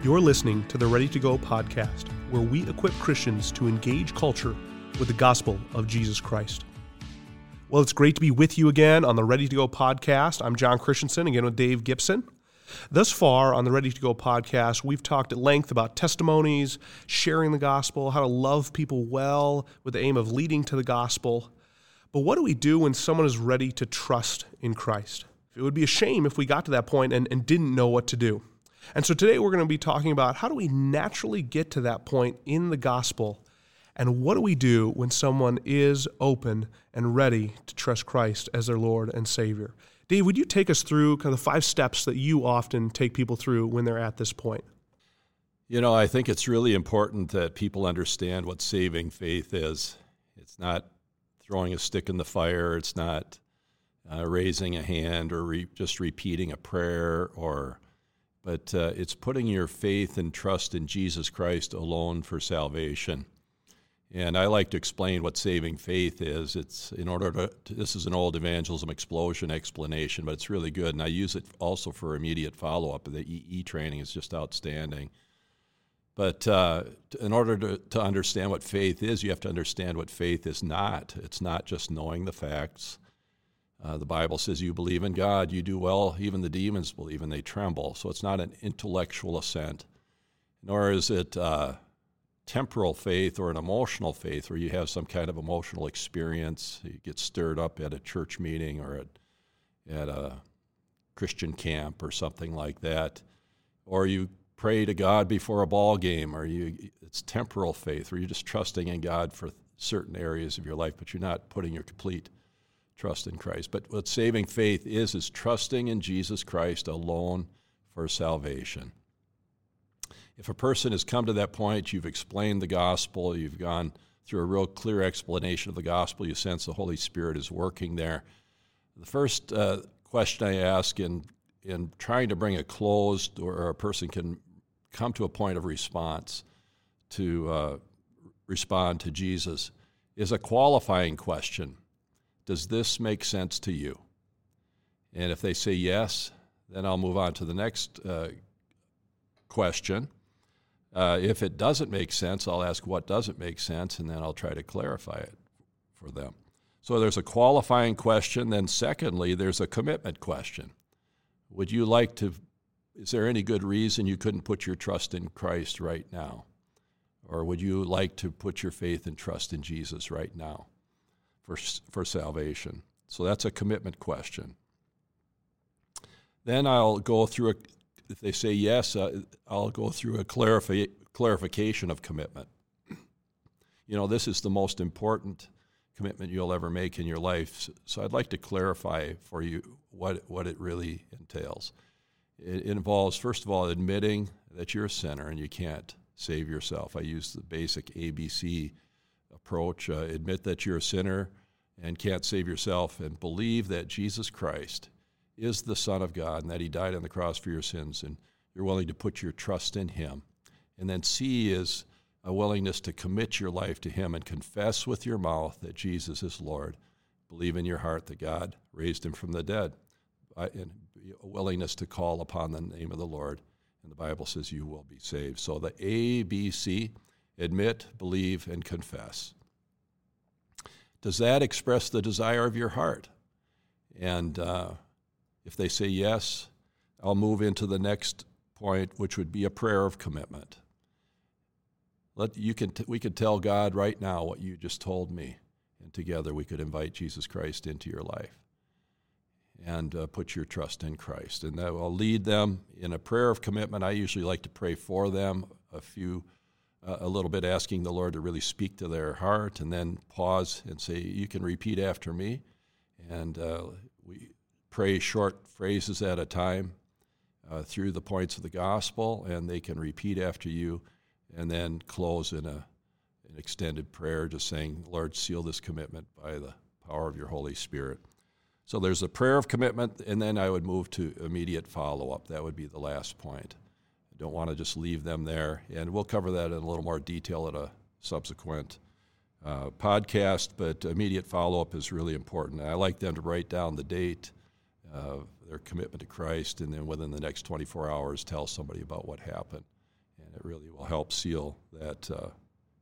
You're listening to the Ready to Go podcast, where we equip Christians to engage culture with the gospel of Jesus Christ. Well, it's great to be with you again on the Ready to Go podcast. I'm John Christensen, again with Dave Gibson. Thus far on the Ready to Go podcast, we've talked at length about testimonies, sharing the gospel, how to love people well with the aim of leading to the gospel. But what do we do when someone is ready to trust in Christ? It would be a shame if we got to that point and, and didn't know what to do. And so today we're going to be talking about how do we naturally get to that point in the gospel and what do we do when someone is open and ready to trust Christ as their Lord and Savior? Dave, would you take us through kind of the five steps that you often take people through when they're at this point? You know, I think it's really important that people understand what saving faith is. It's not throwing a stick in the fire, it's not uh, raising a hand or re- just repeating a prayer or but uh, it's putting your faith and trust in Jesus Christ alone for salvation. And I like to explain what saving faith is. It's in order to, this is an old evangelism explosion explanation, but it's really good. And I use it also for immediate follow up. The EE training is just outstanding. But uh, in order to, to understand what faith is, you have to understand what faith is not. It's not just knowing the facts, uh, the Bible says you believe in God, you do well, even the demons believe and they tremble. So it's not an intellectual assent, nor is it uh, temporal faith or an emotional faith where you have some kind of emotional experience. You get stirred up at a church meeting or at, at a Christian camp or something like that. Or you pray to God before a ball game, or you, it's temporal faith where you're just trusting in God for certain areas of your life, but you're not putting your complete trust in Christ. But what saving faith is, is trusting in Jesus Christ alone for salvation. If a person has come to that point, you've explained the gospel, you've gone through a real clear explanation of the gospel, you sense the Holy Spirit is working there. The first uh, question I ask in, in trying to bring a closed or a person can come to a point of response to uh, respond to Jesus is a qualifying question. Does this make sense to you? And if they say yes, then I'll move on to the next uh, question. Uh, if it doesn't make sense, I'll ask what doesn't make sense, and then I'll try to clarify it for them. So there's a qualifying question. Then, secondly, there's a commitment question. Would you like to? Is there any good reason you couldn't put your trust in Christ right now? Or would you like to put your faith and trust in Jesus right now? For, for salvation. So that's a commitment question. Then I'll go through a, if they say yes, uh, I'll go through a clarifi- clarification of commitment. You know, this is the most important commitment you'll ever make in your life. So I'd like to clarify for you what, what it really entails. It, involves, first of all, admitting that you're a sinner and you can't save yourself. I use the basic ABC approach uh, admit that you're a sinner and can't save yourself, and believe that Jesus Christ is the Son of God and that He died on the cross for your sins, and you're willing to put your trust in Him. And then C is a willingness to commit your life to Him and confess with your mouth that Jesus is Lord. Believe in your heart that God raised Him from the dead, uh, and a willingness to call upon the name of the Lord. And the Bible says you will be saved. So the A, B, C admit, believe, and confess. Does that express the desire of your heart? And uh, if they say yes, I'll move into the next point, which would be a prayer of commitment. Let, you can t- we could tell God right now what you just told me, and together we could invite Jesus Christ into your life and uh, put your trust in Christ. And that will lead them in a prayer of commitment. I usually like to pray for them a few a little bit asking the Lord to really speak to their heart, and then pause and say, You can repeat after me. And uh, we pray short phrases at a time uh, through the points of the gospel, and they can repeat after you, and then close in a, an extended prayer, just saying, Lord, seal this commitment by the power of your Holy Spirit. So there's a prayer of commitment, and then I would move to immediate follow up. That would be the last point don't want to just leave them there. And we'll cover that in a little more detail at a subsequent uh, podcast, but immediate follow up is really important. I like them to write down the date, uh, their commitment to Christ, and then within the next 24 hours, tell somebody about what happened. And it really will help seal that uh,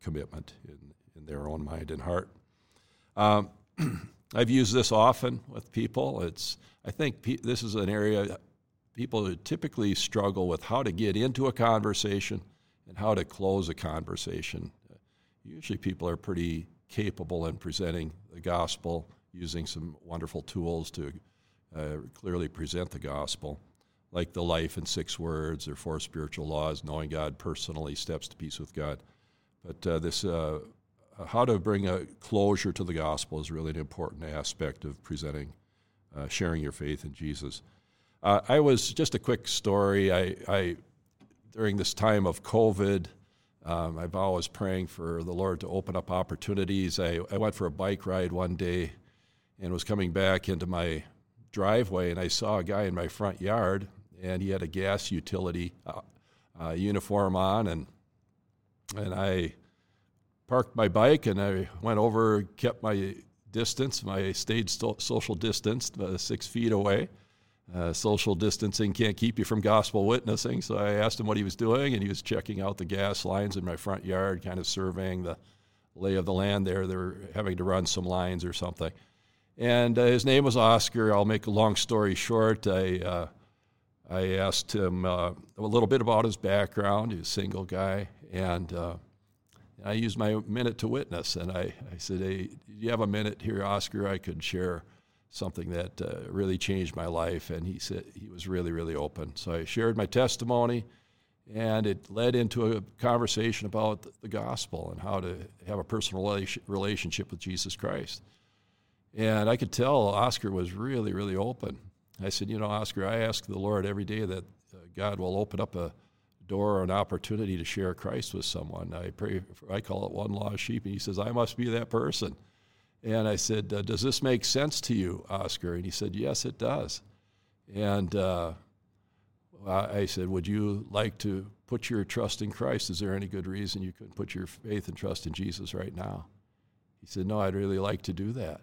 commitment in, in their own mind and heart. Um, I've used this often with people. It's I think pe- this is an area people typically struggle with how to get into a conversation and how to close a conversation. Usually, people are pretty capable in presenting the gospel using some wonderful tools to uh, clearly present the gospel, like the life in six words or four spiritual laws, knowing God personally, steps to peace with God. But uh, this, uh, how to bring a closure to the gospel is really an important aspect of presenting, uh, sharing your faith in Jesus. Uh, I was just a quick story. I, I during this time of COVID, um, I've always praying for the Lord to open up opportunities. I, I went for a bike ride one day and was coming back into my driveway, and I saw a guy in my front yard, and he had a gas utility uh, uh, uniform on, and and I parked my bike and I went over, kept my distance, my stayed social distance, uh, six feet away uh, social distancing can't keep you from gospel witnessing. So I asked him what he was doing, and he was checking out the gas lines in my front yard, kind of surveying the lay of the land there. They were having to run some lines or something. And uh, his name was Oscar. I'll make a long story short. I, uh, I asked him uh, a little bit about his background. He's a single guy. And uh, I used my minute to witness. And I, I said, Hey, do you have a minute here, Oscar? I could share something that uh, really changed my life. And he said he was really, really open. So I shared my testimony, and it led into a conversation about the gospel and how to have a personal relationship with Jesus Christ. And I could tell Oscar was really, really open. I said, You know, Oscar, I ask the Lord every day that uh, God will open up a door or an opportunity to share Christ with someone. I pray, for, I call it one lost sheep, and he says, I must be that person. And I said, uh, Does this make sense to you, Oscar? And he said, Yes, it does. And uh, I said, Would you like to put your trust in Christ? Is there any good reason you couldn't put your faith and trust in Jesus right now? He said, No, I'd really like to do that.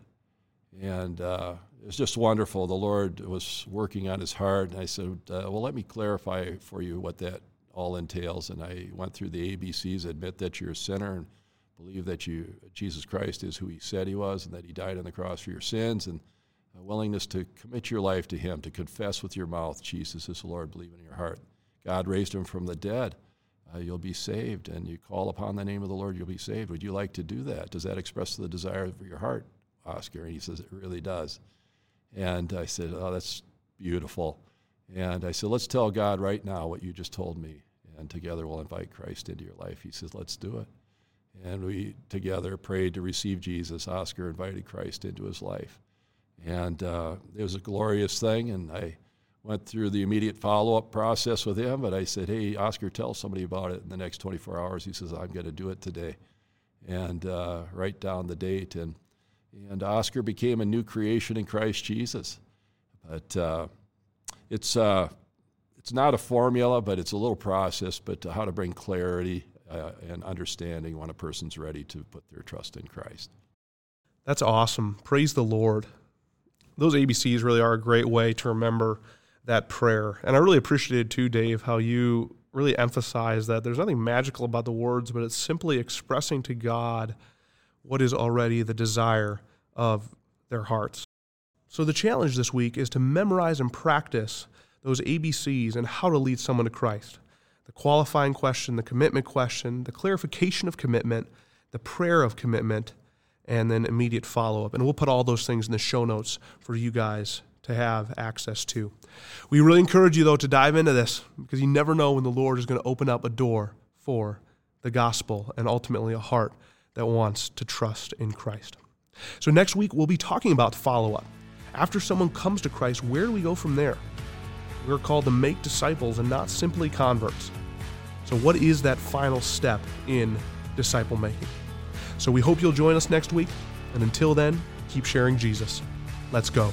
And uh, it was just wonderful. The Lord was working on his heart. And I said, uh, Well, let me clarify for you what that all entails. And I went through the ABCs admit that you're a sinner and believe that you Jesus Christ is who He said He was, and that He died on the cross for your sins, and a willingness to commit your life to Him, to confess with your mouth Jesus is the Lord, believe in your heart. God raised Him from the dead. Uh, you'll be saved, and you call upon the name of the Lord, you'll be saved. Would you like to do that? Does that express the desire of your heart, Oscar? And he says, It really does. And I said, Oh, that's beautiful. And I said, Let's tell God right now what you just told me, and together we'll invite Christ into your life. He says, Let's do it and we together prayed to receive Jesus. Oscar invited Christ into his life. And uh, it was a glorious thing, and I went through the immediate follow up process with him. But I said, Hey, Oscar, tell somebody about it in the next 24 hours. He says, I'm going to do it today. And uh, write down the date. And, and Oscar became a new creation in Christ Jesus. But uh, it's, uh, it's not a formula, but it's a little process, but how to bring clarity uh, and understanding when a person's ready to put their trust in Christ. That's awesome. Praise the Lord. Those ABCs really are a great way to remember that prayer. And I really appreciated too, Dave, how you really emphasize that there's nothing magical about the words, but it's simply expressing to God what is already the desire of their hearts. So the challenge this week is to memorize and practice those ABCs and how to lead someone to Christ the qualifying question, the commitment question, the clarification of commitment, the prayer of commitment, and then immediate follow up. And we'll put all those things in the show notes for you guys to have access to. We really encourage you, though, to dive into this because you never know when the Lord is going to open up a door for the gospel and ultimately a heart that wants to trust in Christ. So, next week, we'll be talking about follow up. After someone comes to Christ, where do we go from there? We're called to make disciples and not simply converts. So, what is that final step in disciple making? So, we hope you'll join us next week. And until then, keep sharing Jesus. Let's go.